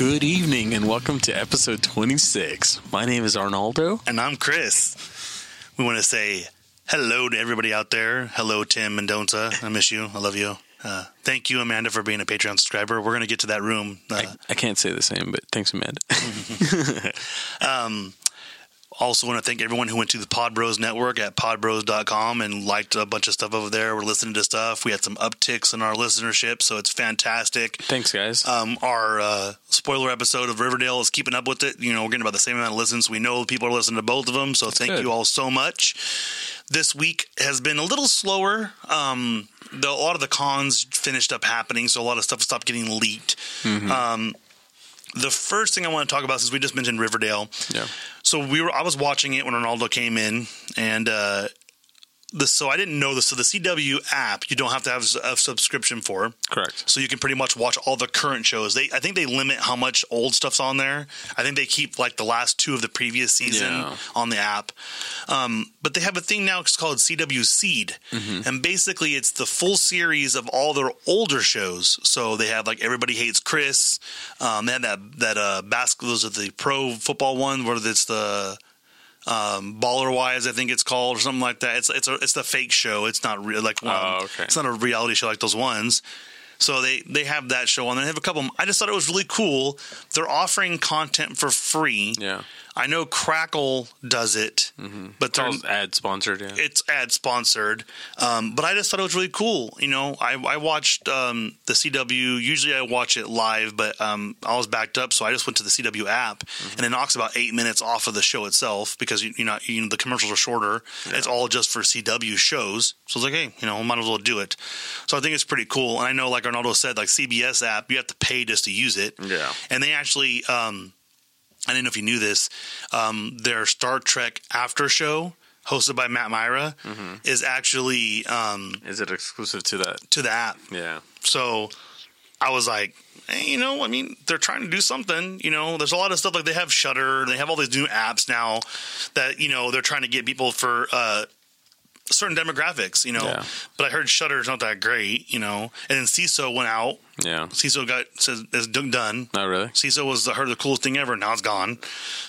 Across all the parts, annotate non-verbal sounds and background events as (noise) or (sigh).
Good evening and welcome to episode 26. My name is Arnaldo. And I'm Chris. We want to say hello to everybody out there. Hello, Tim Mendoza. I miss you. I love you. Uh, thank you, Amanda, for being a Patreon subscriber. We're going to get to that room. Uh, I, I can't say the same, but thanks, Amanda. (laughs) um, also want to thank everyone who went to the Pod Bros network at podbros.com and liked a bunch of stuff over there. We're listening to stuff. We had some upticks in our listenership, so it's fantastic. Thanks, guys. Um, our uh, spoiler episode of Riverdale is keeping up with it. You know, we're getting about the same amount of listens. We know people are listening to both of them, so That's thank good. you all so much. This week has been a little slower. Um, the, a lot of the cons finished up happening, so a lot of stuff stopped getting leaked. Mm-hmm. Um, the first thing I want to talk about, since we just mentioned Riverdale, yeah. So we were I was watching it when Ronaldo came in, and uh, the so I didn't know this. So the CW app you don't have to have a subscription for, Correct. so you can pretty much watch all the current shows. They I think they limit how much old stuff's on there. I think they keep like the last two of the previous season Yeah. on the app. Um, but they have a thing now it's called CW Seed, Mm-hmm. and basically it's the full series of all their older shows. So they have like Everybody Hates Chris. Um, they had that that uh, basketball. Those are the pro football one where it's the um, Baller Wise, I think it's called, or something like that. It's it's a, it's the fake show. It's not real like one. Oh, okay. It's not a reality show like those ones. So they they have that show on. They have a couple. I just thought it was really cool. They're offering content for free. Yeah. I know Crackle does it, but It's they're, ad sponsored. Yeah. it's ad sponsored. Um, but I just thought it was really cool. You know, I, I watched um, the CW. Usually I watch it live, but um, I was backed up, so I just went to the CW app, and it knocks about eight minutes off of the show itself because you, you know you know the commercials are shorter. It's all just for CW shows. So I was like, hey, you know, I might as well do it. So I think it's pretty cool. And I know, like Arnaldo said, like CBS app, you have to pay just to use it. Yeah. And they actually, um, I didn't know if you knew this, um, their Star Trek after show hosted by Matt Mira is actually um, Is it exclusive to that? to the app. Yeah. So I was like, hey, you know, I mean, they're trying to do something. You know, there's a lot of stuff like they have Shudder, they have all these new apps now that you know they're trying to get people for uh, certain demographics. You know, Yeah. but I heard Shudder's not that great. You know, and then Seeso went out. Yeah. Seeso got says is done. Not really. Seeso was I heard the coolest thing ever. Now it's gone.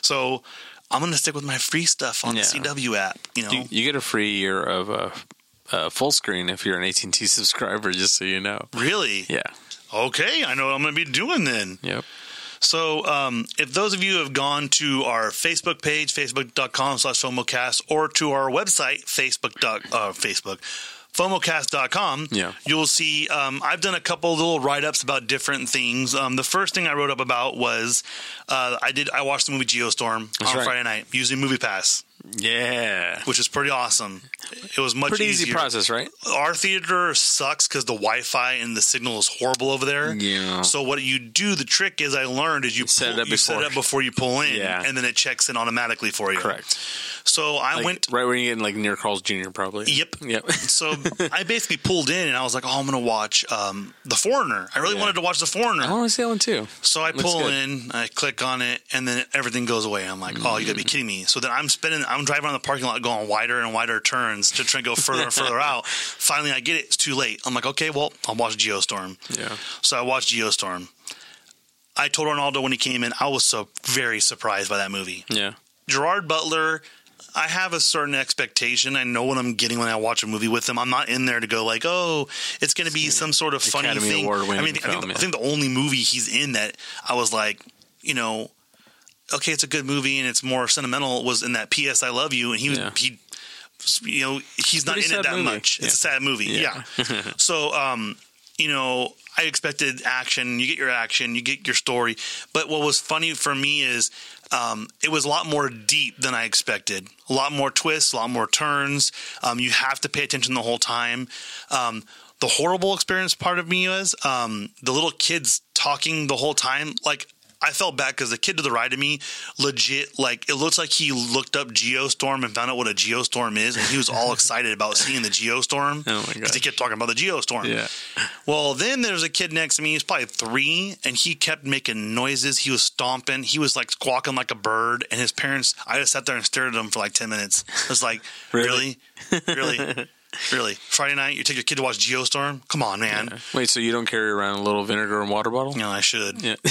So I'm gonna stick with my free stuff on Yeah. the CW app. You know, You, you get a free year of uh, uh, Fullscreen if you're an AT&T (laughs) subscriber, just so you know. really? Yeah. Okay, I know what I'm gonna be doing then. Yep. So, um, if those of you have gone to our Facebook page, facebook.com slash FOMOcast, or to our website, Facebook, dot- uh, Facebook, FOMOcast.com, Yeah. you'll see um, I've done a couple little write ups about different things. Um, the first thing I wrote up about was uh, I did I watched the movie Geostorm That's on right. Friday night using Movie Pass, Yeah. which is pretty awesome. It was much Pretty easy easier. process, right? Our theater sucks because the Wi-Fi and the signal is horrible over there. Yeah. So what you do, the trick is I learned is you, Set it up you set it before. up before you pull in, Yeah. and then it checks in automatically for you. Correct. So I Like, went. right when you get in, like near Carl's Jr. probably. Yep. Yep. So (laughs) I basically pulled in, and I was like, "Oh, I'm going to watch um, The Foreigner." I really Yeah. wanted to watch The Foreigner. I want to see that one too. So I Looks pull good. in, I click on it, and then everything goes away. I'm like, oh, you gotta be kidding me. So then I'm spinning, I'm driving around the parking lot going wider and wider turns to try and go further and further (laughs) out. Finally, I get it. It's too late. I'm like, okay, well, I'll watch Geostorm. Yeah. So I watched Geostorm. I told Ronaldo when he came in, I was so very surprised by that movie. Yeah. Gerard Butler, I have a certain expectation. I know what I'm getting when I watch a movie with him. I'm not in there to go like, oh, it's going to be some sort of funny Academy thing. I mean, I film, think, yeah. I think the only movie he's in that I was like, you know, okay, it's a good movie and it's more sentimental was in that P.S. I Love You, and he was Yeah. he. You know, he's not in it that movie. much. It's a sad movie. Yeah. Yeah. (laughs) so, um, you know, I expected action. You get your action, you get your story. But what was funny for me is um, it was a lot more deep than I expected. A lot more twists, a lot more turns. Um, you have to pay attention the whole time. Um, the horrible experience part of me was um, the little kids talking the whole time. Like I felt bad because the kid to the right of me, legit, like it looks like he looked up Geostorm and found out what a Geostorm is, and he was all (laughs) excited about seeing the Geostorm Oh my because he kept talking about the Geostorm. Yeah. Well, then there's a kid next to me. He's probably three, and he kept making noises. He was stomping. He was like squawking like a bird. And his parents, I just sat there and stared at him for like ten minutes. I was like, (laughs) Really? really, really, really. Friday night, you take your kid to watch Geostorm? Come on, man. Wait, so you don't carry around a little vinegar and water bottle? Know, I should. Yeah. (laughs)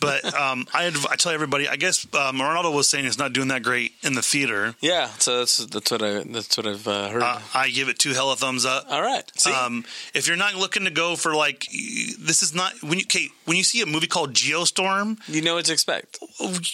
but um, I adv- I tell everybody. I guess um, Ronaldo was saying it's not doing that great in the theater. Yeah, so that's that's what I that's what I've uh, heard. Uh, I give it two hella thumbs up. All right, see, Um, if you're not looking to go for like, this is not when you Kate, when you see a movie called Geostorm, you know what to expect.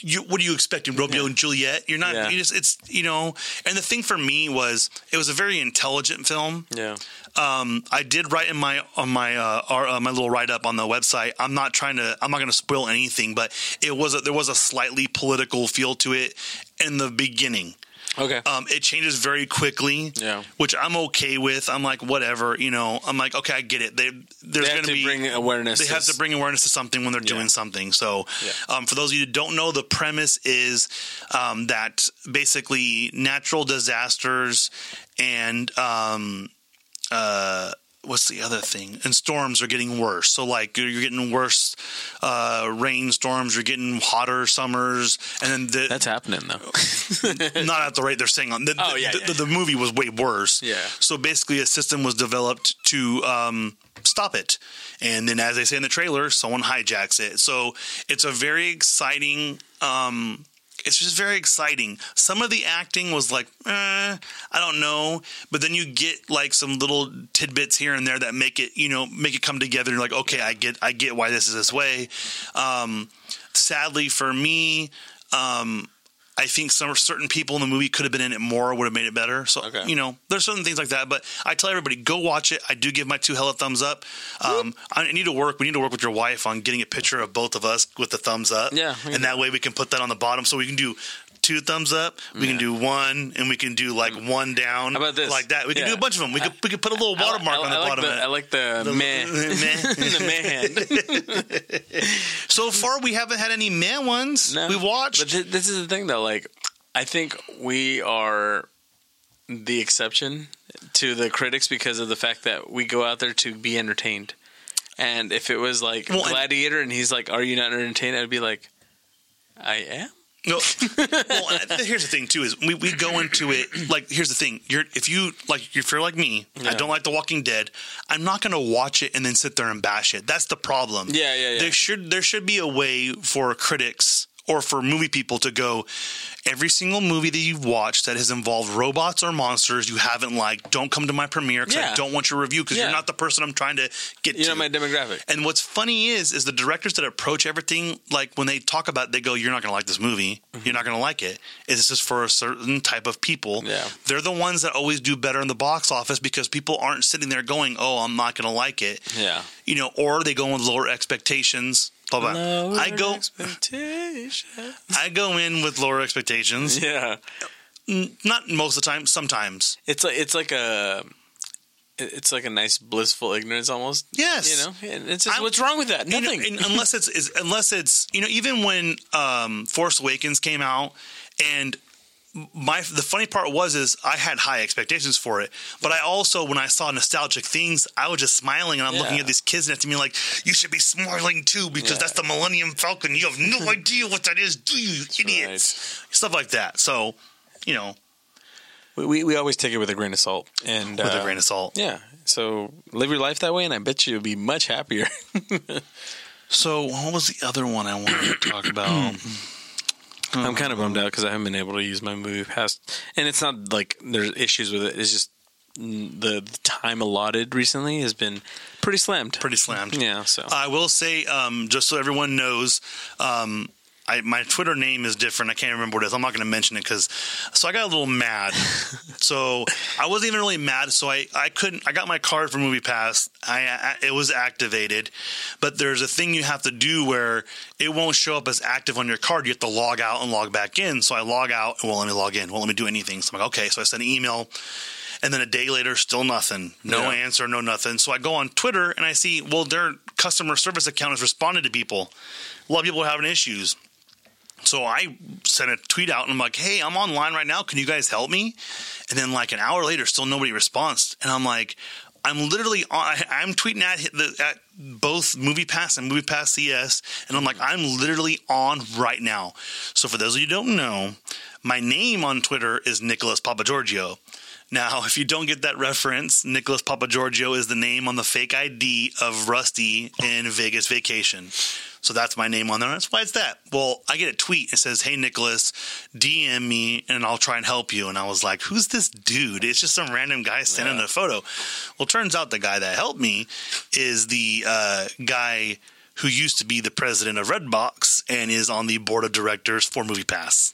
you, what are you expecting? Romeo and Juliet? You're not. Yeah. You just it's you know. And the thing for me was it was a very intelligent film. Yeah, Um, I did write in my on my uh, our, uh, my little write up on the website. I'm not trying to. I'm not going to spoil anything, but it was a, there was a slightly political feel to it in the beginning. okay, Um, it changes very quickly, Yeah. which I'm okay with. I'm like, whatever, you know. I'm like, okay, I get it. They there's going to be bring awareness. they have to bring awareness to something when they're doing something. So, Yeah. um, for those of you who don't know, the premise is um, that basically natural disasters and um, uh, what's the other thing? And storms are getting worse. So, like you're getting worse uh, rainstorms. You're getting hotter summers, and then the, That's happening though. (laughs) not at the rate they're saying on. The, Oh, the- yeah, the, yeah. the, the movie was way worse. Yeah. So basically, a system was developed to um, stop it, and then, as they say in the trailer, someone hijacks it. So it's a very exciting. Um, it's just very exciting. Some of the acting was like, eh, I don't know, but then you get like some little tidbits here and there that make it, you know, make it come together. You're like, okay, I get, I get why this is this way. Um, sadly for me, um, I think some certain people in the movie could have been in it more, would have made it better. So Okay. you know, there's certain things like that. But I tell everybody, go watch it. I do give my two hella thumbs up. Um, I need to work. We need to work with your wife on getting a picture of both of us with the thumbs up. Yeah, and that way we can put that on the bottom, so we can do two thumbs up. We can do one, and we can do like mm. one down. How about this? Like that. We can Yeah. do a bunch of them. We could we could put a little watermark I, on the like bottom. the, I like the, The- man. (laughs) the man. (laughs) (laughs) so far, we haven't had any man ones. No. We watched. But th- this is the thing, though. Like, I think we are the exception to the critics because of the fact that we go out there to be entertained. And if it was like Well, Gladiator, and he's like, "Are you not entertained?" I'd be like, "I am." No. well, here's the thing too: is we, we go into it like here's the thing. You're if you like if you're like me, I don't like The Walking Dead. I'm not going to watch it and then sit there and bash it. That's the problem. Yeah, yeah, yeah. There should there should be a way for critics or for movie people to go. Every single movie that you've watched that has involved robots or monsters you haven't liked, don't come to my premiere because I don't want your review because Yeah. you're not the person I'm trying to get You to. know my demographic. And what's funny is, is the directors that approach everything like when they talk about, it, they go, "You're not going to like this movie. You're not going to like it. It's just for a certain type of people." Mm-hmm. Yeah. they're the ones that always do better in the box office because people aren't sitting there going, "Oh, I'm not going to like it," Yeah. you know, or they go with lower expectations. Blah, blah. I go, I go in with lower expectations. Yeah. Not most of the time. Sometimes, It's like it's like a. It's like a nice blissful ignorance, almost. yes. You know, and it's just I'm- what's wrong with that? You know, Nothing. and unless it's is, unless it's you know even when um, Force Awakens came out and my the funny part was is I had high expectations for it, but I also when I saw nostalgic things, I was just smiling and I'm looking at these kids next to me like, you should be smiling too because Yeah. that's the Millennium Falcon. You have no (laughs) idea what that is, do you, you idiots? Stuff like that. So, you know, we, we we always take it with a grain of salt, and with uh, a grain of salt. Yeah. So live your life that way, and I bet you you'll be much happier. (laughs) So, what was the other one I wanted to talk about? (clears throat) I'm kind of bummed out because I haven't been able to use my movie pass, and it's not like there's issues with it. It's just mm, the, the time allotted recently has been pretty slammed. Pretty slammed. Yeah. So I will say, um, just so everyone knows, um, I, my Twitter name is different. I can't remember what it is. I'm not going to mention it because. So I got a little mad. (laughs) so I wasn't even really mad. So I, I couldn't. I got my card for Movie Pass. I, I it was activated, but there's a thing you have to do where it won't show up as active on your card. You have to log out and log back in. So I log out and won't let me log in. Won't let me do anything. So I'm like, okay. So I sent an email. And then a day later, still nothing. No Yeah. answer, no nothing. So I go on Twitter and I see, well, their customer service account has responded to people. A lot of people are having issues. So I sent a tweet out and I'm like, hey, I'm online right now. Can you guys help me? And then like an hour later, still nobody responds. And I'm like, I'm literally on, I'm tweeting at, the, at both Movie Pass and Movie Pass CS. And I'm like, mm-hmm. I'm literally on right now. So for those of you who don't know, my name on Twitter is Nicholas Papagiorgio. Now, if you don't get that reference, Nicholas Papagiorgio is the name on the fake ID of Rusty in Vegas Vacation. So that's my name on there. That's why it's that. Well, I get a tweet. And it says, Hey, Nicholas, DM me and I'll try and help you. And I was like, Who's this dude? It's just some random guy sending Yeah. a photo. Well, turns out the guy that helped me is the uh, guy who used to be the president of Redbox and is on the board of directors for MoviePass.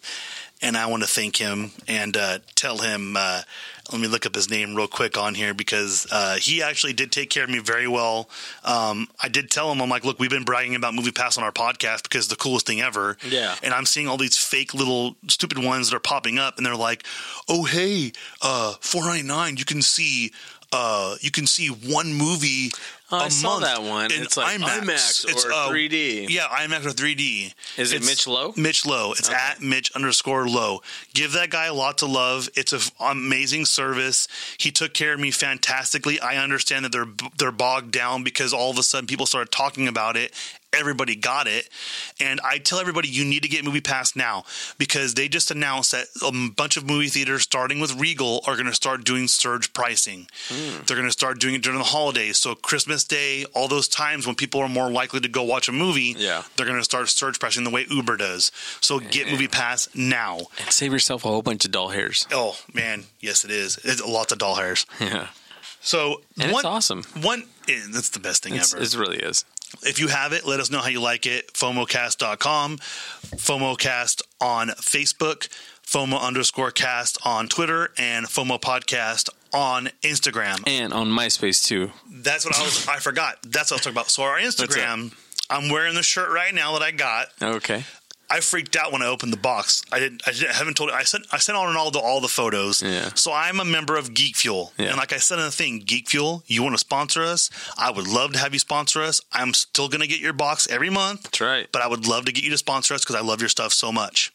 And I want to thank him and uh, tell him. Uh, let me look up his name real quick on here because uh, he actually did take care of me very well. Um, I did tell him, I'm like, look, we've been bragging about MoviePass on our podcast because it's the coolest thing ever. Yeah. And I'm seeing all these fake little stupid ones that are popping up, and they're like, oh hey, uh, four ninety nine, you can see. Uh, you can see one movie Oh, a I saw month that one. in It's like IMAX or uh, 3D. Yeah, IMAX or 3D. Is it It's Mitch Lowe? Mitch Lowe. It's Okay. at Mitch underscore Lowe. Give that guy lots of love. It's an amazing service. He took care of me fantastically. I understand that they're they're bogged down because all of a sudden people started talking about it. Everybody got it, and I tell everybody you need to get Movie Pass now because they just announced that a bunch of movie theaters, starting with Regal, are going to start doing surge pricing. Hmm. They're going to start doing it during the holidays, so Christmas Day, all those times when people are more likely to go watch a movie. Yeah. they're going to start surge pricing the way Uber does. So get Movie Pass now. And save yourself a whole bunch of doll hairs. Oh man, yes it is. It's lots of doll hairs. Yeah. So And one, it's awesome. One, eh, that's the best thing It's, ever. it really is. If you have it, let us know how you like it. FOMOcast.com, FOMOcast on Facebook, FOMO underscore cast on Twitter, and FOMO podcast on Instagram. And on MySpace too. That's what I was. I forgot. That's what I was talking about. So our Instagram. I'm wearing the shirt right now that I got. Okay. I freaked out when I opened the box. I didn't. I, didn't, I haven't told. I sent. I sent on all the all the photos. Yeah. So I'm a member of Geek Fuel, Yeah. and like I said in the thing, Geek Fuel. You want to sponsor us? I would love to have you sponsor us. I'm still going to get your box every month, That's right. but I would love to get you to sponsor us because I love your stuff so much.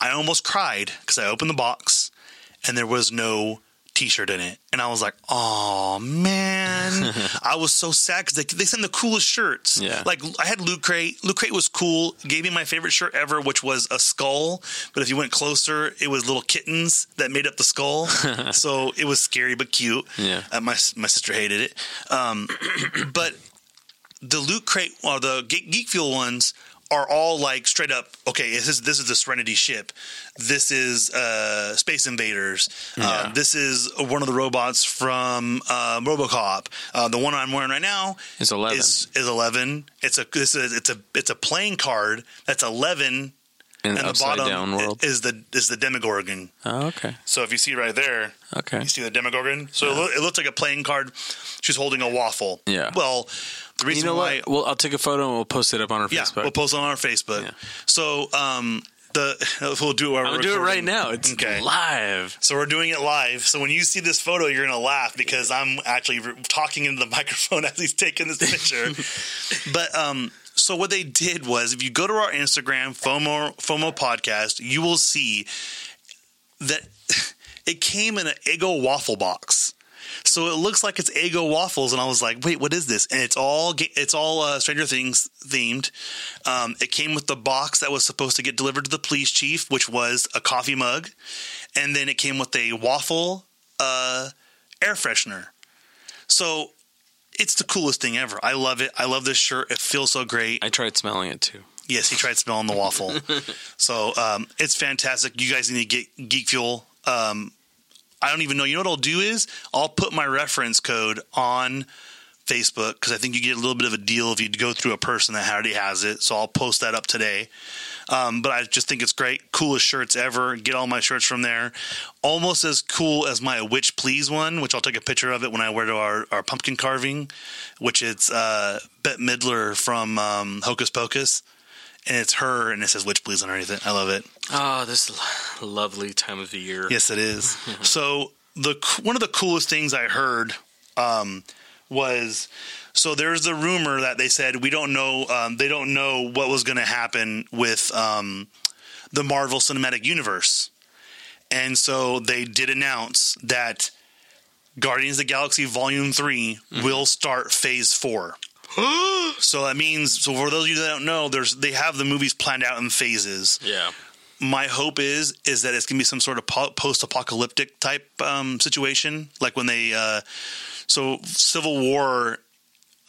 I almost cried because I opened the box and there was no T-shirt in it, and I was like, "Oh man!" (laughs) I was so sad because they, they send the coolest shirts. Yeah. like I had Loot Crate. Loot Crate was cool. Gave me my favorite shirt ever, which was a skull. But if you went closer, it was little kittens that made up the skull. (laughs) so it was scary but cute. Yeah. Uh, my my sister hated it. Um, (clears throat) but the Loot Crate or the Ge- Geek Fuel ones are all like straight up. Okay, this is this is the Serenity ship. This is uh, Space Invaders. Uh, Yeah. this is one of the robots from uh, RoboCop. Uh, the one I'm wearing right now It's 11. is is eleven. It's a this is it's a it's a playing card that's eleven, in and the bottom world. is the is the Demogorgon. oh, okay. So if you see right there, Okay. you see the Demogorgon. So it, loo- it looks like a playing card. She's holding a waffle. Yeah. Well, the You know why what? Well, I'll take a photo and we'll post it up on our yeah, Facebook. we'll post it on our Facebook. Yeah. So um, the (laughs) we'll do our I'm gonna do it right now. It's Okay. live. So we're doing it live. So when you see this photo, you're gonna laugh because I'm actually re- talking into the (laughs) microphone as he's taking this picture. (laughs) but um, so what they did was, if you go to our Instagram FOMO FOMO podcast, you will see that it came in an Eggo waffle box. So it looks like it's Eggo waffles, and I was like, "Wait, what is this?" And it's all it's all uh, Stranger Things themed. Um, it came with the box that was supposed to get delivered to the police chief, which was a coffee mug, and then it came with a waffle uh, air freshener. So it's the coolest thing ever. I love it. I love this shirt. It feels so great. I tried smelling it too. Yes, he tried smelling the waffle. (laughs) so um, it's fantastic. You guys need to get Geek Fuel. Um, I don't even know. You know what I'll do is I'll put my reference code on Facebook because I think you get a little bit of a deal if you go through a person that already has it. So I'll post that up today. Um, but I just think it's great. Coolest shirts ever. Get all my shirts from there. Almost as cool as my Witch Please one, which I'll take a picture of it when I wear to our, our pumpkin carving, which it's uh, Bette Midler from um, Hocus Pocus. And it's her, and it says Witch Please underneath it. I love it. Oh, this lo- lovely time of the year. Yes, it is. (laughs) so the one of the coolest things I heard um, was so there's the rumor that they said we don't know um, they don't know what was going to happen with um, the Marvel Cinematic Universe, and so they did announce that Guardians of the Galaxy Volume 3 will start Phase Four. (gasps) so that means so for those of you that don't know, there's they have the movies planned out in phases Yeah. my hope is is that it's gonna be some sort of po- post-apocalyptic type um, situation, like when they uh, so Civil War.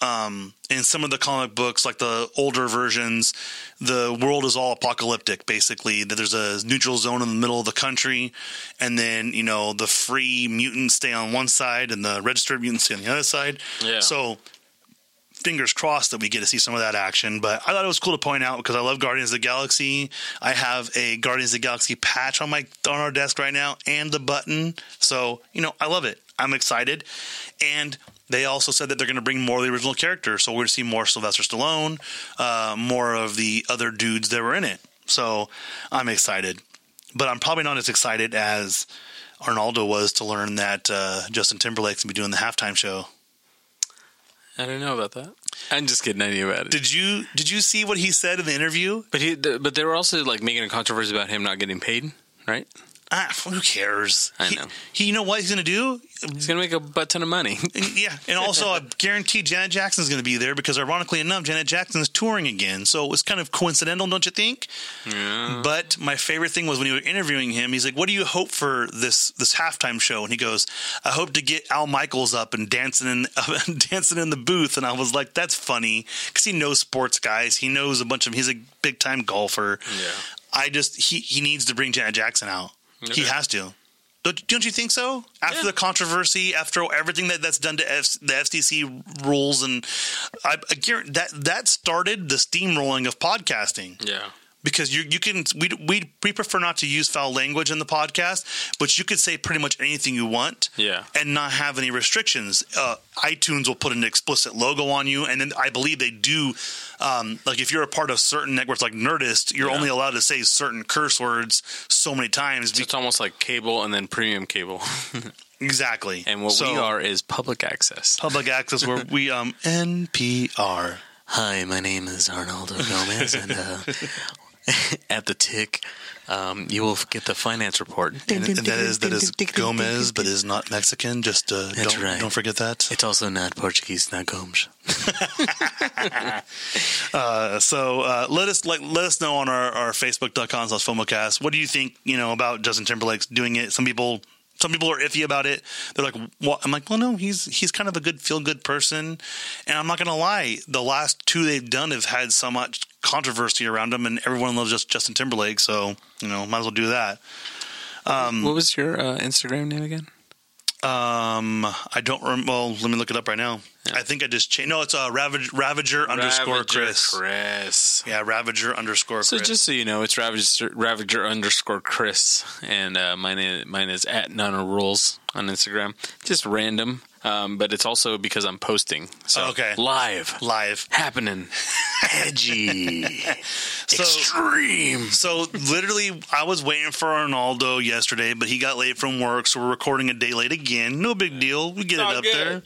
Um, in some of the comic books, like the older versions, the world is all apocalyptic. Basically, that there's a neutral zone in the middle of the country, and then you know the free mutants stay on one side and the registered mutants stay on the other side. Yeah. So fingers crossed that we get to see some of that action. But I thought it was cool to point out because I love Guardians of the Galaxy. I have a Guardians of the Galaxy patch on my on our desk right now and the button. So you know I love it. I'm excited, and they also said that they're going to bring more of the original characters. So we're going to see more Sylvester Stallone, uh, more of the other dudes that were in it. So I'm excited, but I'm probably not as excited as Arnaldo was to learn that uh, Justin Timberlake's going to be doing the halftime show. I didn't know about that. I'm just kidding. I knew about it. Did you did you see what he said in the interview? but he, but they were also like making a controversy about him not getting paid, right? Ah, who cares? I He- know. He, you know what he's going to do? He's gonna make a butt ton of money. (laughs) Yeah, and also I guarantee Janet Jackson's going to be there because, ironically enough, Janet Jackson's touring again. So it's kind of coincidental, don't you think? yeah. But my favorite thing was when you were interviewing him. He's like, "What do you hope for this this halftime show?" And he goes, "I hope to get Al Michaels up and dancing in (laughs) dancing in the booth." And I was like, "That's funny," because he knows sports guys. He knows a bunch of. He's a big time golfer. Yeah. I just he he needs to bring Janet Jackson out. He has to. Don't, don't you think so? After Yeah. the controversy, after everything that, that's done to F, the FCC rules, and I, I guarantee that that started the steamrolling of podcasting Yeah. Because you you can we we we prefer not to use foul language in the podcast, but you could say pretty much anything you want, Yeah. and not have any restrictions. Uh, iTunes will put an explicit logo on you, and then I believe they do. Um, like if you're a part of certain networks like Nerdist, you're Yeah. only allowed to say certain curse words so many times. So it's almost like cable and then premium cable. (laughs) exactly, And what So, we are is public access. public access, where we um NPR. Hi, my name is Arnaldo Gomez, and uh, (laughs) (laughs) at the tick, um, you will get the finance report. And, and that is that is Gomez, but is not Mexican. Just uh, don't right. don't forget that. It's also not Portuguese, not Gomes. (laughs) (laughs) Uh, so uh, let us like let us know on our, our facebook.com slash FOMOcast. What do you think, you know, about Justin Timberlake's doing it? Some people some people are iffy about it. They're like, what? I'm like, well, no, he's he's kind of a good feel good person. And I'm not gonna lie, the last two they've done have had so much controversy around them, and everyone loves just Justin Timberlake. So you know, might as well do that. what was your uh, Instagram name again? Um, I don't. Rem- well, let me look it up right now. I think I just changed. No, it's uh, Ravage, Ravager underscore Chris. Chris. Yeah, Ravager underscore So Chris. just so you know, it's Ravager, Ravager underscore Chris, and uh, mine is, mine is at None of Rules on Instagram. Just random, um, but it's also because I'm posting. So Okay. live, live. happening, edgy, (laughs) So- extreme. So literally, I was waiting for Arnaldo yesterday, but he got late from work, so we're recording a day late again. No big deal. We get it up good. there.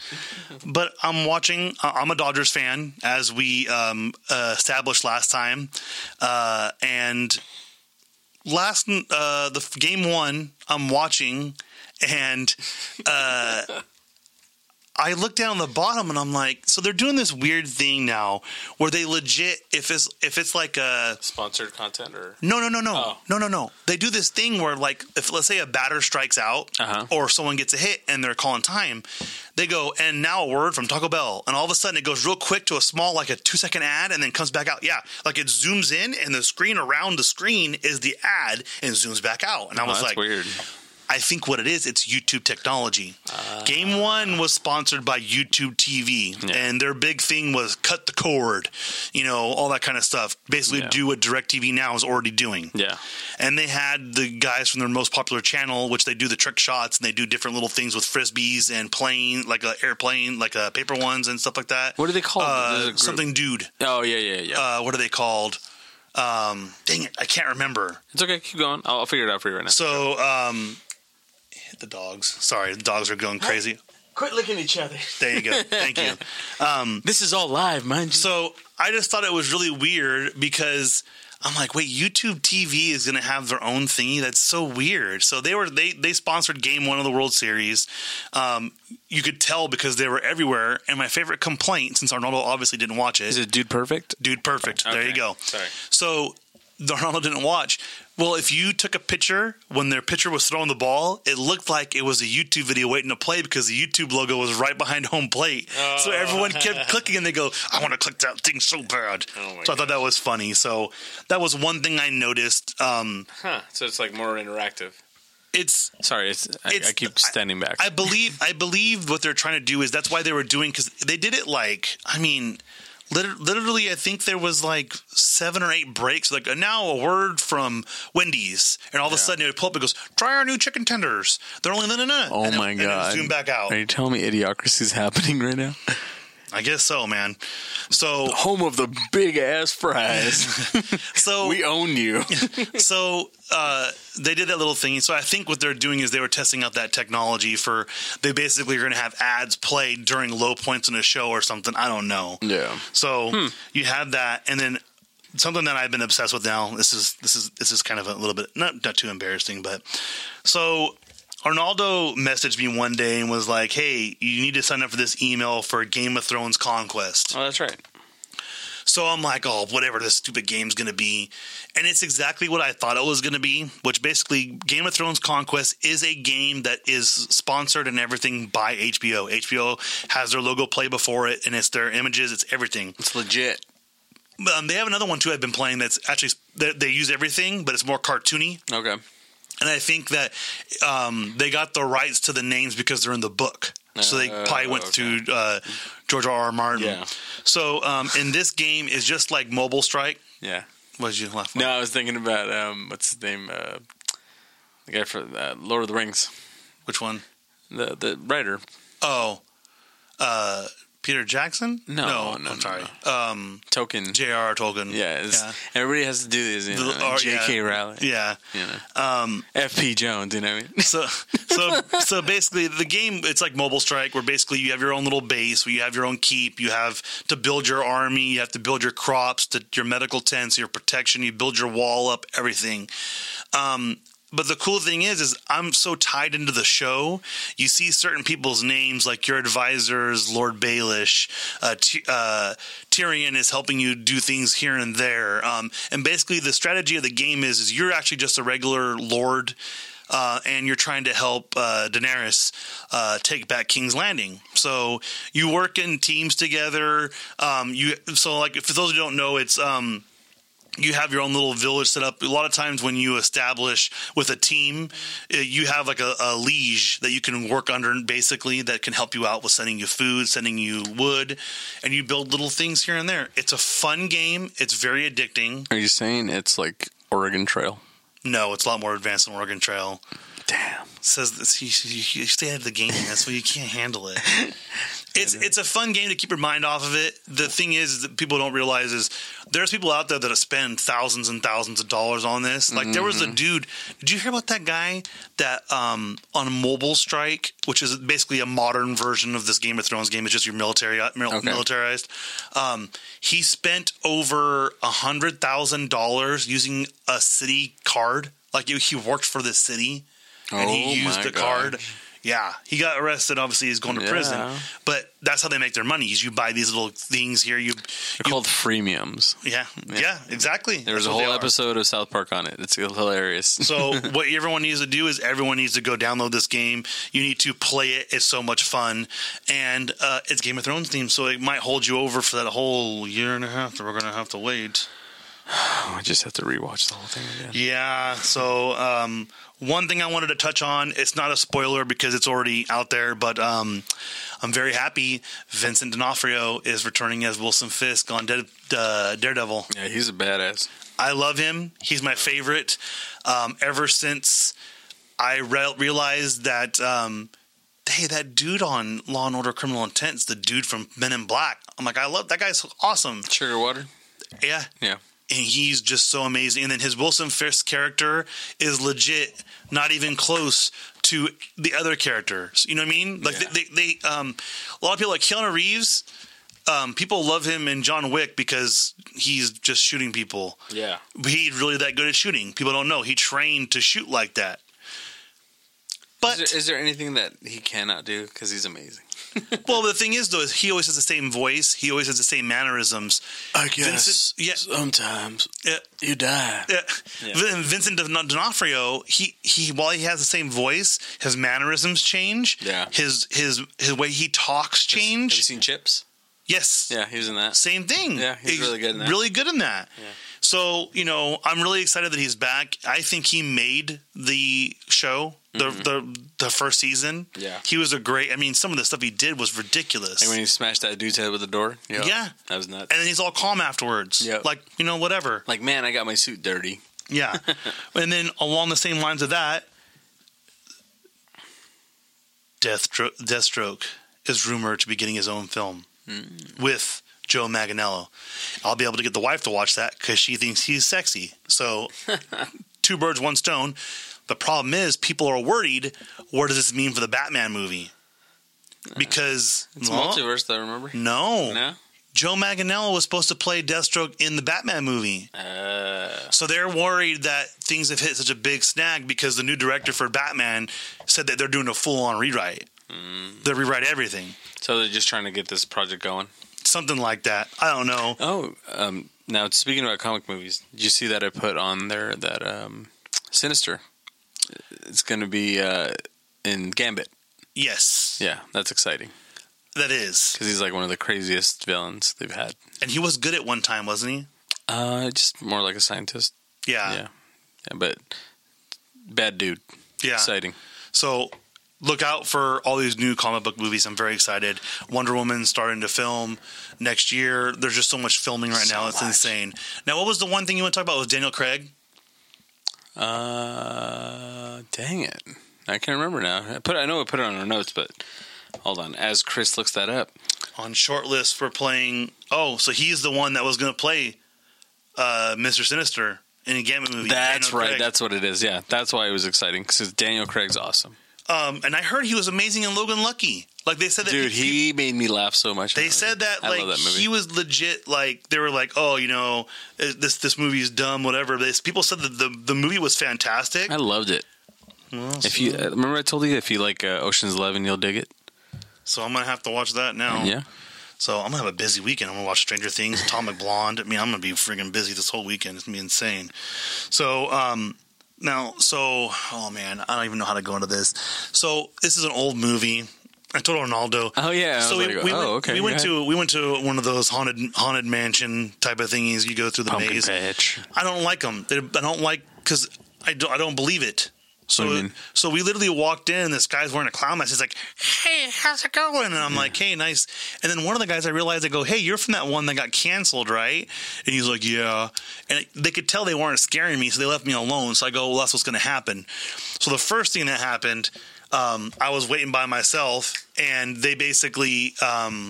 But I'm watching. uh, I'm a Dodgers fan, as we um, uh, established last time, uh, and last uh, the game one, I'm watching, and uh, I look down the bottom, and I'm like, so they're doing this weird thing now, where they legit, if it's if it's like a Sponsored content or no, no, no, no, Oh. no, no, no. They do this thing where, like, if let's say a batter strikes out Uh-huh. or someone gets a hit and they're calling time, they go, and now a word from Taco Bell. And all of a sudden it goes real quick to a small, like a two second ad and then comes back out. Yeah. Like it zooms in and the screen around the screen is the ad and zooms back out. And I Oh, was that's like, weird. I think what it is, it's YouTube technology. Game one was sponsored by YouTube TV, Yeah. and their big thing was cut the cord, you know, all that kind of stuff. Basically, Yeah. do what DirecTV now is already doing. Yeah, And they had the guys from their most popular channel, which they do the trick shots and they do different little things with frisbees and plane, like a airplane, like a paper ones and stuff like that. What are they called? Uh, something dude. Oh yeah, yeah, yeah. Uh, what are they called? Um, dang it, I can't remember. it's okay. Keep going. I'll, I'll figure it out for you right now. So, um, the dogs. Sorry, the dogs are going crazy. Quit licking each other. There you go. Thank you. (laughs) This is all live, mind you. So I just thought it was really weird because I'm like, wait, YouTube TV is going to have their own thingy. That's so weird. So they were they they sponsored Game One of the World Series. Um, you could tell because they were everywhere. And my favorite complaint, since Arnaldo obviously didn't watch it, Is it Dude Perfect? dude, perfect. There you go. Sorry. So Ronaldo didn't watch. Well, if you took a picture when their pitcher was throwing the ball, it looked like it was a YouTube video waiting to play because the YouTube logo was right behind home plate. So everyone kept (laughs) clicking and they go, I want to click that thing so bad. Oh so I thought that was funny. So that was one thing I noticed. Um, Huh. So it's like more interactive. it's Sorry, it's, I, It's- I keep standing back. I believe I believe what they're trying to do is that's why they were doing because they did it like I mean, lit- literally I think there was like seven or eight breaks. Like now a word from Wendy's, and all of a sudden it would pull up and goes, "Try our new chicken tenders. They're only no no no." oh and my and it god! zoom back out. Are you telling me idiocracy is happening right now? (laughs) I guess so, man. So Home of the big ass fries. (laughs) so (laughs) we own you. (laughs) so uh, they did that little thing. So I think what they're doing is they were testing out that technology for they basically are going to have ads played during low points in a show or something. I don't know. yeah. So you have that, and then something that I've been obsessed with now. This is this is this is kind of a little bit not not too embarrassing, but so Arnaldo messaged me one day and was like, "Hey, you need to sign up for this email for Game of Thrones Conquest." Oh, that's right. So I'm like, "Oh, whatever this stupid game's going to be," and it's exactly what I thought it was going to be. Which basically, Game of Thrones Conquest is a game that is sponsored and everything by HBO. HBO has their logo play before it, and it's their images, it's everything. It's legit. Um, they have another one too. I've been playing that's actually they, they use everything, but it's more cartoony. Okay. And I think that um, they got the rights to the names because they're in the book. So they Oh, probably went okay. to uh, George R. R. Martin. Yeah. So um, in this game is just like Mobile Strike. Yeah. What did you laugh? No, I was thinking about um, what's his name? Uh, the guy for uh, Lord of the Rings. Which one? The the writer. Oh, uh, Peter Jackson? No, no, no, I'm no, sorry. Um, Token. J.R.R. Tolkien. yeah, yeah, Everybody has to do this. You know, J.K. yeah. Rowling. yeah. You know. Um, F.P. Jones. You know what I mean? so (laughs) so so basically the game it's like mobile strike where basically you have your own little base where you have your own keep you have to build your army you have to build your crops to your medical tents your protection you build your wall up everything um but the cool thing is, is I'm so tied into the show. You see certain people's names, like your advisors, Lord Baelish, uh, T- uh, Tyrion is helping you do things here and there. Um, and basically, the strategy of the game is, is you're actually just a regular Lord uh, and you're trying to help uh, Daenerys uh, take back King's Landing. So you work in teams together. Um, you so like for those who don't know, it's um, you have your own little village set up. A lot of times when you establish with a team, uh, you have like a, a liege that you can work under, basically that can help you out with sending you food, sending you wood, and you build little things here and there. It's a fun game. It's very addicting. Are you saying it's like Oregon Trail? No, it's a lot more advanced than Oregon Trail. Damn. says this, you, you, you stay out of the game. That's why you can't handle it. (laughs) It's it's a fun game to keep your mind off of it. The thing is that people don't realize is there's people out there that spend thousands and thousands of dollars on this. Like there was a dude. Did you hear about that guy that um, on Mobile Strike, which is basically a modern version of this Game of Thrones game? It's just your military mil- Okay. militarized. Um, he spent over a hundred thousand dollars using a city card. Like he worked for the city and Oh he used my the card. gosh. Yeah, he got arrested. Obviously, he's going to Yeah. prison. But that's how they make their money. Is you buy these little things here. You, They're you called freemiums. yeah, yeah, exactly. There was That's a whole episode of South Park on it. It's hilarious. So (laughs) what everyone needs to do is everyone needs to go download this game. You need to play it. It's so much fun, and uh, it's Game of Thrones themed, so it might hold you over for that whole year and a half that we're gonna have to wait. (sighs) I just have to rewatch the whole thing again. Yeah. So um, one thing I wanted to touch on, it's not a spoiler because it's already out there, but um, I'm very happy Vincent D'Onofrio is returning as Wilson Fisk on Dead, uh, Daredevil. Yeah, he's a badass. I love him. He's my favorite. Um, ever since I re- realized that, um, hey, that dude on Law and Order: Criminal Intent's the dude from Men in Black. I'm like, I love that guy's awesome. Sugar water. Yeah, Yeah. And he's just so amazing. And then his Wilson Fisk character is legit, not even close to the other characters. You know what I mean? Like Yeah. they, they, they, um, a lot of people like Keanu Reeves. Um, people love him in John Wick because he's just shooting people. Yeah. He's really that good at shooting. People don't know he trained to shoot like that. But Is there, is there anything that he cannot do? Because he's amazing. (laughs) well, the thing is though, is he always has the same voice. He always has the same mannerisms. I guess yeah. sometimes Yeah. you die. Yeah. Yeah. Vincent D'On- D'Onofrio, he he while he has the same voice, his mannerisms change. Yeah. His his his way he talks Have you change. seen Chips? Yes. Yeah, he was in that. Same thing. Yeah, he's really good in that. Really good in that. Yeah. So you know, I'm really excited that he's back. I think he made the show. The, the the first season, Mm-hmm. Yeah. he was a great. I mean, some of the stuff he did was ridiculous. Like when he smashed that dude's head with the door. Yeah. that was nuts. and then he's all calm afterwards. Yep. Like you know, whatever. like, man, I got my suit dirty. Yeah. (laughs) and then along the same lines of that, Deathstroke, Deathstroke is rumored to be getting his own film with Joe Manganiello. I'll be able to get the wife to watch that because she thinks he's sexy. So, (laughs) two birds, one stone. The problem is, people are worried. What does this mean for the Batman movie? Because It's well, multiverse, though. Remember? no, No. Joe Manganiello was supposed to play Deathstroke in the Batman movie. Uh, So they're worried that things have hit such a big snag because the new director for Batman said that they're doing a full on rewrite. They rewrite everything. so they're just trying to get this project going. Something like that. I don't know. Oh, um, now speaking about comic movies, did you see that I put on there that um, Sinister? It's going to be uh, in Gambit. Yes, Yeah, that's exciting that is. because he's like one of the craziest villains they've had. And he was good at one time, wasn't he? Uh, just more like a scientist. Yeah. yeah, yeah but bad dude. Yeah. Exciting. So look out for all these new comic book movies. I'm very excited. Wonder Woman starting to film next year. There's just so much filming right So now. It's much. insane. Now, what was the one thing you want to talk about? Was Daniel Craig? Uh, dang it, I can't remember now. I put I know I put it on our notes, but hold on. As Chris looks that up, on short list for playing. Oh, so he's the one that was going to play uh, Mister Sinister in a Gambit movie. that's Daniel right. Craig. That's what it is. Yeah, that's why it was exciting because Daniel Craig's awesome, um, and I heard he was amazing in Logan Lucky. Like they said that dude. He made me laugh so much. They said that I like that he was legit. Like they were like, oh, you know, uh, this this movie is dumb, whatever. But people said that the the movie was fantastic. I loved it. Well, If so, you uh, remember, I told you if you like uh, Ocean's Eleven, you'll dig it. so I'm gonna have to watch that now. Yeah, So I'm gonna have a busy weekend. I'm gonna watch Stranger Things, Atomic Blonde. I mean, I'm gonna be freaking busy this whole weekend. It's gonna be insane. So um, now, so oh man, I don't even know how to go into this. So this is an old movie. I told Ronaldo. Oh yeah. So we, we oh went, okay. we went to we went to one of those haunted haunted mansion type of thingies. You go through the Pumpkin maze. Patch. I don't like them. I don't like because I don't I don't believe it. So What do you mean? so we literally walked in. and This guy's wearing a clown mask. He's like, "Hey, how's it going?" And I'm like, "Hey, nice." And then one of the guys I realized I go, "Hey, you're from that one that got canceled, right?" And he's like, "Yeah." And they could tell they weren't scaring me, so they left me alone. So I go, "Well, that's what's going to happen." So the first thing that happened, um, I was waiting by myself, and they basically. Um,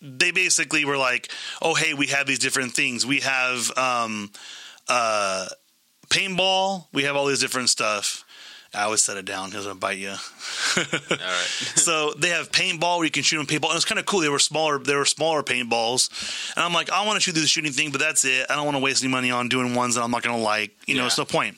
they basically were like, "Oh, hey, we have these different things. We have um, uh, paintball. We have all these different stuff." I always set it down. He was gonna bite you. All right. (laughs) so they have paintball where you can shoot them paintball, and it's kind of cool. They were smaller. They were smaller paintballs, and I'm like, I want to shoot through the shooting thing, but that's it. I don't want to waste any money on doing ones that I'm not gonna like. You know, Yeah. it's no point.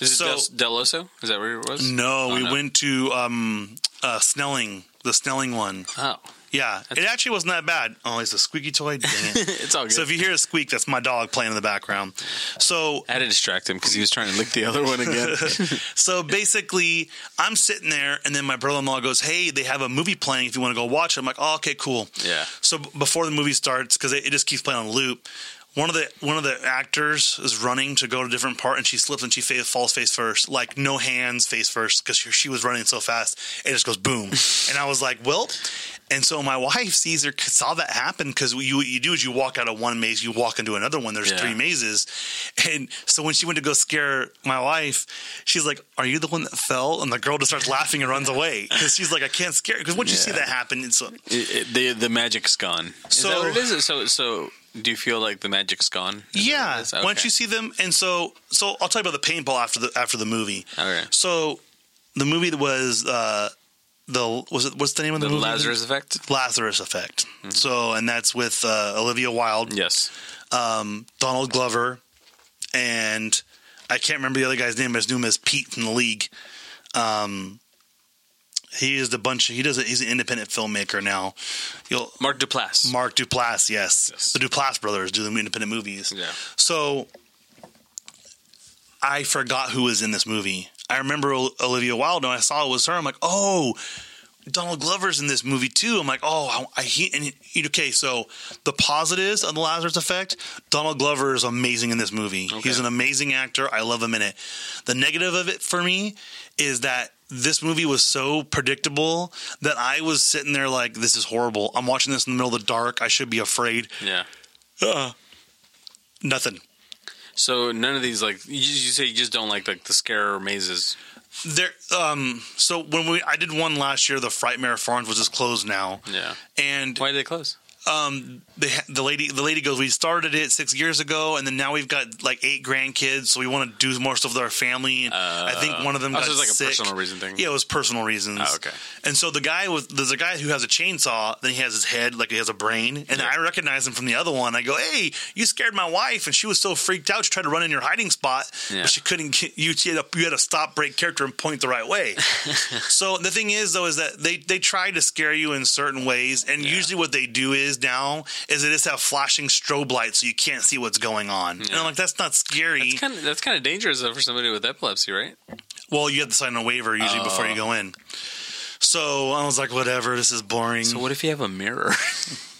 Is it So- Del, Del Oso? Is that where it was? No, Oh, we no. went to um, uh, Snelling, the Snelling one. Oh, Yeah, it actually wasn't that bad. Oh, it's a squeaky toy. Dang it. (laughs) it's all good. So if you hear a squeak, that's my dog playing in the background. So I had to distract him because he was trying to lick the other one again. (laughs) so basically, I'm sitting there, and then my brother-in-law goes, "Hey, they have a movie playing. If you want to go watch it." I'm like, "Oh, okay, cool." yeah. So b- before the movie starts, because it, it just keeps playing on loop, one of the one of the actors is running to go to a different part, and she slips and she fa- falls face first, like no hands, face first, because she, she was running so fast. It just goes boom, (laughs) and I was like, "Well." And so my wife sees her saw that happen because you what you do is you walk out of one maze, you walk into another one. There's Yeah. three mazes, and so when she went to go scare my wife, she's like, "Are you the one that fell?" And the girl just starts laughing and runs away because she's like, "I can't scare." Because once you see that happen, it's It, it, the the magic's gone. Is So- that what it is? So so do you feel like the magic's gone? Is Yeah, is? once Okay. you see them, and so so I'll tell you about the paintball after the after the movie. Okay. So the movie that was uh, the was it what's the name of the, the movie? Lazarus effect. Lazarus Effect. So and that's with uh, Olivia Wilde, Yes. um, Donald Glover, and I can't remember the other guy's name. but I just knew him as Pete from the League. Um, He is the bunch. He does. A, he's an independent filmmaker now. You'll Mark Duplass. Mark Duplass. Yes, Yes. the Duplass brothers do the independent movies. Yeah. So I forgot who was in this movie. I remember Olivia Wilde, and I saw it was her. I'm like, oh, Donald Glover's in this movie too. I'm like, oh, I, I he, and he, okay. So the positives of the Lazarus Effect, Donald Glover is amazing in this movie. Okay. He's an amazing actor. I love him in it. The negative of it for me is that this movie was so predictable that I was sitting there like, this is horrible. I'm watching this in the middle of the dark. I should be afraid. Yeah. Uh, nothing. So none of these like you, you say you just don't like like the scare mazes. There, um, so when we, I did one last year, the Frightmare Farms, which is closed now, Yeah. and Why did they close? Um, they, ha- the lady, the lady goes, we started it six years ago, and then now we've got like eight grandkids, so we want to do more stuff with our family. And I think one of them Oh, got so it's like a personal reason thing. Yeah, it was personal reasons. Oh, okay. And so the guy was there's a guy who has a chainsaw, then he has his head like he has a brain, and Yeah. I recognize him from the other one. I go, "Hey, you scared my wife," and she was so freaked out she tried to run in your hiding spot, Yeah. but she couldn't. Get, you had to, you had to stop, break character, and point the right way. (laughs) so the thing is, though, is that they they try to scare you in certain ways, and usually what they do is now is they just have flashing strobe lights so you can't see what's going on. And I'm like, that's not scary. That's kind of that's kind of dangerous though for somebody with epilepsy, right? well, you have to sign a waiver usually oh. before you go in. So I was like, whatever, this is boring. So what if you have a mirror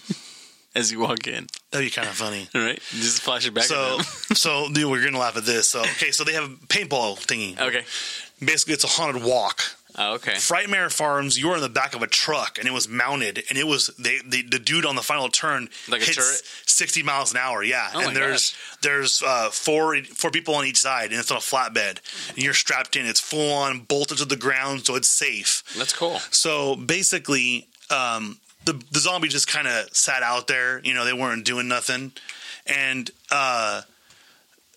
(laughs) as you walk in? That'd be kind of funny. (laughs) Right? Just flash it back. So, (laughs) so dude, we're gonna laugh at this. So, okay, so they have a paintball thingy. okay. Basically, it's a haunted walk. Oh, okay. Frightmare Farms, you were in the back of a truck, and it was mounted, and it was they, they the dude on the final turn Like hits sixty miles an hour. Yeah, Oh and there's there's uh, four four people on each side, and it's on a flatbed, and you're strapped in. It's full on bolted to the ground, so it's safe. That's cool. So basically, um, the the zombie just kind of sat out there. You know, they weren't doing nothing, and uh,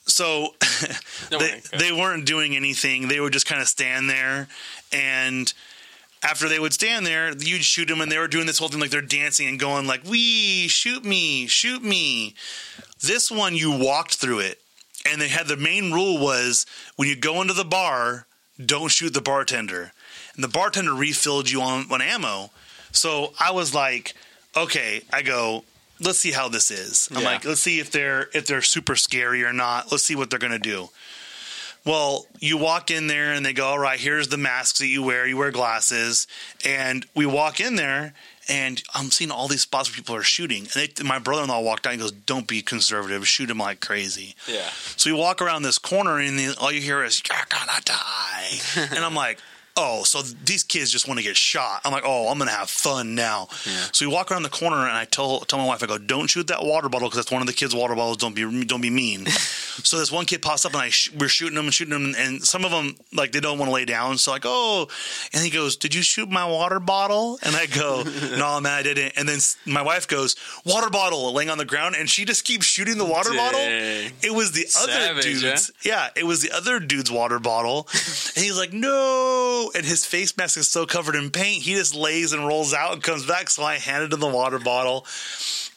so (laughs) they they weren't doing anything. They would just kind of stand there, and after they would stand there, you'd shoot them, and they were doing this whole thing like they're dancing and going like, "We shoot me, shoot me." This one, you walked through it, and they had the main rule was when you go into the bar, don't shoot the bartender, and the bartender refilled you on on ammo. So I was like, okay, I go. Let's see how this is. I'm Yeah. like, let's see if they're if they're super scary or not. Let's see what they're gonna do. Well, you walk in there and they go, all right, here's the masks that you wear. You wear glasses. And we walk in there and I'm seeing all these spots where people are shooting. And they, my brother in law walked out and goes, don't be conservative. Shoot them like crazy. Yeah. So we walk around this corner and the, all you hear is, you're gonna die. (laughs) and I'm like, oh, so these kids just want to get shot. I'm like, oh, I'm going to have fun now. So we walk around the corner and I tell, tell my wife, I go, don't shoot that water bottle because that's one of the kids' water bottles. Don't be, don't be mean. (laughs) so this one kid pops up and I sh- we're shooting them and shooting them. And some of them, like, they don't want to lay down. So like, oh, and he goes, did you shoot my water bottle? And I go, (laughs) no, man, I didn't. And then my wife goes, water bottle laying on the ground. And she just keeps shooting the water bottle. It was the other Savage, dude's. Yeah, it was the other dude's water bottle. (laughs) and he's like, no. And his face mask is so covered in paint, he just lays and rolls out and comes back. So I handed him the water bottle.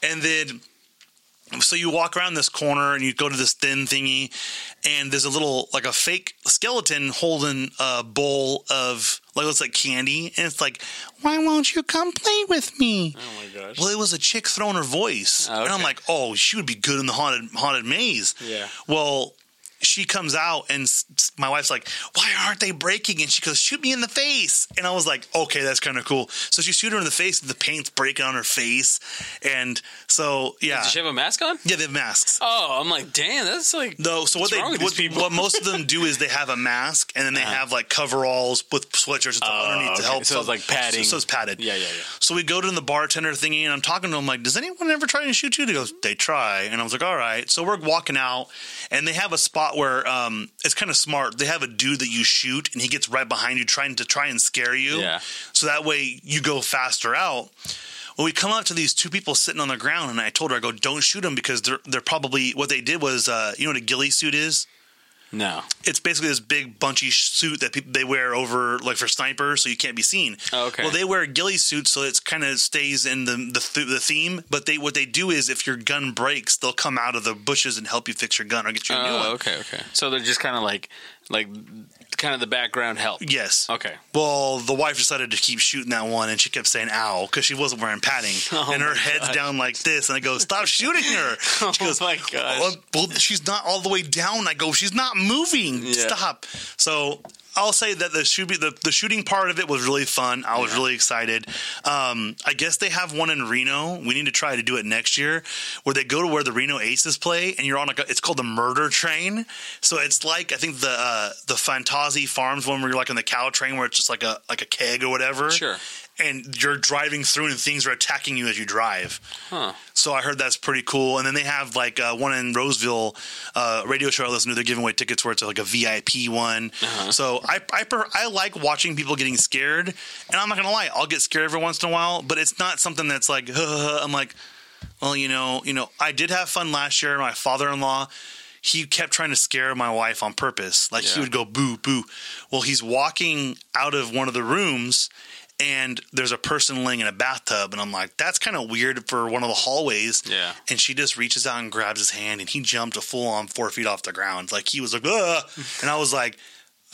And then. So you walk around this corner and you go to this thin thingy, and there's a little like a fake skeleton holding a bowl of like looks like candy, and it's like, why won't you come play with me? Oh my gosh. Well, it was a chick throwing her voice, Oh, and I'm like, oh, she would be good in the haunted haunted maze. Yeah. Well, she comes out, and my wife's like, why aren't they breaking? And she goes, shoot me in the face. And I was like, okay, that's kind of cool. So she shoot her in the face, and the paint's breaking on her face, and so yeah, Does she have a mask on? yeah, they have masks. Oh, I'm like, damn, that's like No, so what they what, what most of them do is they have a mask and then they uh-huh. have like coveralls with sweatshirts Oh, underneath to help. So it's like padding. So, it's padded. Yeah, yeah, yeah. So we go to the bartender thingy and I'm talking to him like, does anyone ever try to shoot you? And he goes, they try. And I was like, all right. So we're walking out and they have a spot where um, it's kind of smart. They have a dude that you shoot and he gets right behind you trying to try and scare you. Yeah. So that way you go faster out. Well, we come up to these two people sitting on the ground, and I told her, I go, don't shoot them because they're they're probably what they did was, uh, you know what a ghillie suit is? No. It's basically this big bunchy suit that people they wear over like for snipers, so you can't be seen. Oh, okay. Well, they wear a ghillie suits, so it's kind of stays in the the, th- the theme. But they what they do is if your gun breaks, they'll come out of the bushes and help you fix your gun or get you a new Oh, one. okay, okay. So they're just kind of like Like, kind of the background help. Yes. Okay. Well, the wife decided to keep shooting that one, and she kept saying "ow" because she wasn't wearing padding, (laughs) Oh and her head's down like this. And I go, "Stop shooting her!" (laughs) She Oh goes, my gosh. "Well, well, she's not all the way down." I go, "She's not moving. Yeah. Stop." So I'll say that the shoot the, the shooting part of it was really fun. I was really excited. Um, I guess they have one in Reno. We need to try to do it next year, where they go to where the Reno Aces play, and you're on like a, it's called the Murder Train. So it's like I think the uh, the Fantasy Farms one where you're like on the cow train where it's just like a like a keg or whatever. Sure. And you're driving through, and things are attacking you as you drive. Huh. So I heard that's pretty cool. And then they have like uh, one in Roseville, uh, radio show I listen to. They're giving away tickets where it's like a VIP one. Uh-huh. So I I, per- I like watching people getting scared. And I'm not gonna lie, I'll get scared every once in a while, but it's not something that's like (laughs) I'm like, well, you know, you know, I did have fun last year. My father-in-law. He kept trying to scare my wife on purpose. Like he would go boo boo. Well, he's walking out of one of the rooms and there's a person laying in a bathtub and I'm like, that's kind of weird for one of the hallways. Yeah. And she just reaches out and grabs his hand and he jumped a full on four feet off the ground. Like he was like, Ugh! and I was like,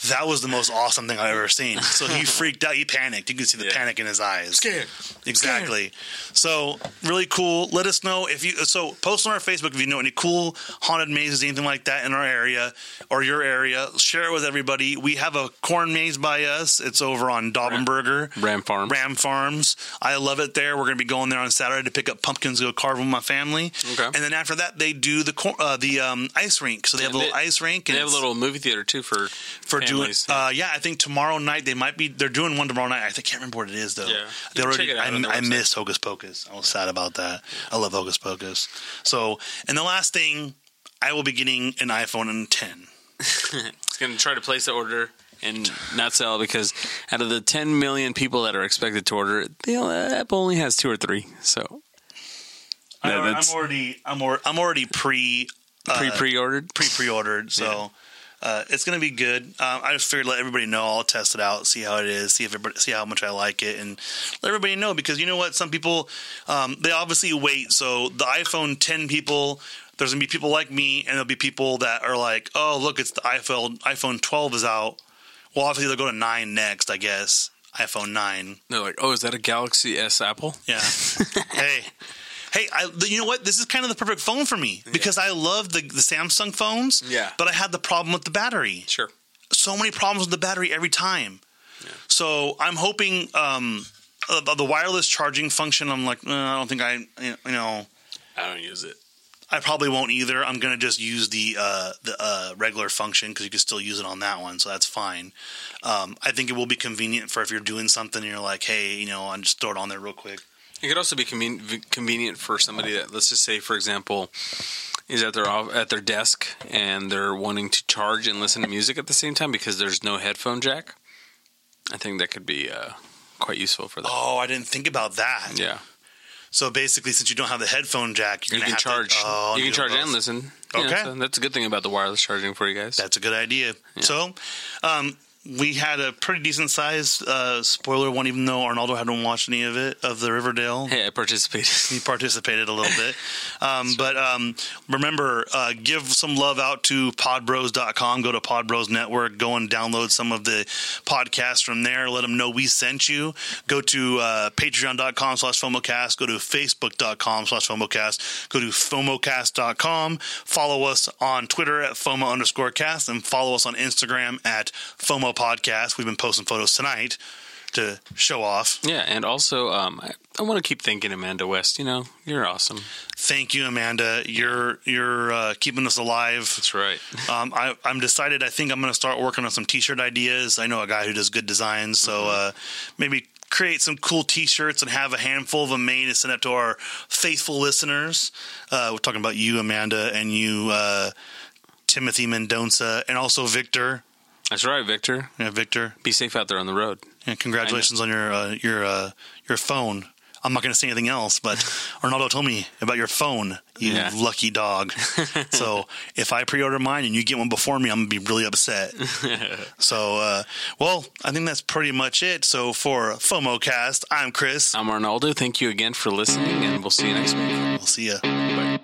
that was the most awesome thing I've ever seen. So he (laughs) freaked out. He panicked. You could see the Yeah. panic in his eyes. Scared. Exactly. So really cool. Let us know if you so post on our Facebook if you know any cool haunted mazes, anything like that in our area or your area. Share it with everybody. We have a corn maze by us. It's over on Daubenberger. Ram Farm. Ram Farms. I love it there. We're going to be going there on Saturday to pick up pumpkins to go carve with my family. Okay. And then after that, they do the cor- uh, the um, ice rink. So they have a little they- ice rink. And they have a little movie theater too for for doing. Uh, yeah, I think tomorrow night they might be. They're doing one tomorrow night. I think, can't remember what it is though. Yeah. they already. check it out I, I missed Hocus Pocus. I was sad about that. I love Hocus Pocus. So, and the last thing, I will be getting an iPhone 10. It's going to try to place the order and not sell because out of the 10 million people that are expected to order, it, the Apple only has two or three. So I, No, I'm already. I'm, or, I'm already pre pre pre ordered. pre pre ordered. So. Uh, it's gonna be good. Um, I just figured let everybody know. I'll test it out, see how it is, see if everybody, see how much I like it, and let everybody know because you know what? Some people um, they obviously wait. So the iPhone 10 people, there's gonna be people like me, and there'll be people that are like, oh look, it's the iPhone iPhone 12 is out. Well, obviously they'll go to nine next, I guess. iPhone nine. They're like, oh, is that a Galaxy S Apple? Yeah. (laughs) hey. Hey, I, you know what? This is kind of the perfect phone for me because I love the, the Samsung phones. Yeah. But I had the problem with the battery. Sure. So many problems with the battery every time. So I'm hoping um, uh, the wireless charging function. I'm like, uh, I don't think I, you know, I don't use it. I probably won't either. I'm gonna just use the uh, the uh, regular function because you can still use it on that one, so that's fine. Um, I think it will be convenient for if you're doing something and you're like, hey, you know, I'm just throw it on there real quick. It could also be conven- convenient for somebody that, let's just say, for example, is at their off- at their desk and they're wanting to charge and listen to music at the same time because there's no headphone jack. I think that could be uh, quite useful for them. Oh, I didn't think about that. Yeah, So basically, since you don't have the headphone jack, you're you can charge. To, oh, you can charge both. and listen. Yeah, Okay. so that's a good thing about the wireless charging for you guys. That's a good idea. So, um, we had a pretty decent sized uh, spoiler one, even though Arnaldo hadn't watched any of it of the Riverdale. hey, I participated. (laughs) He participated a little bit. (laughs) Um, but um, remember, uh, give some love out to podbros.com. Go to Podbros Network. Go and download some of the podcasts from there. Let them know we sent you. Go to uh, patreon.com slash FOMOcast. Go to facebook.com slash FOMOcast. Go to FOMOcast.com. Follow us on Twitter at FOMO underscore cast and follow us on Instagram at FOMO podcast. We've been posting photos tonight to show off. yeah, and also, um, I, I want to keep thanking Amanda West. You know, you're awesome. Thank you, Amanda. You're you're uh, keeping us alive. That's right. (laughs) Um, I, I'm decided. I think I'm going to start working on some T-shirt ideas. I know a guy who does good designs, so uh, maybe create some cool T-shirts and have a handful of them made and send it to our faithful listeners. Uh, we're talking about you, Amanda, and you, uh, Timothy Mendoza, and also Victor. That's right, Victor. Yeah, Victor. Be safe out there on the road. And congratulations on your uh, your uh, your phone. I'm not going to say anything else, but (laughs) Arnaldo told me about your phone, you Yeah. lucky dog. (laughs) so if I pre-order mine and you get one before me, I'm going to be really upset. (laughs) so, uh, well, I think that's pretty much it. So for FOMOcast, I'm Chris. I'm Arnaldo. Thank you again for listening, and we'll see you next week. We'll see ya. Bye.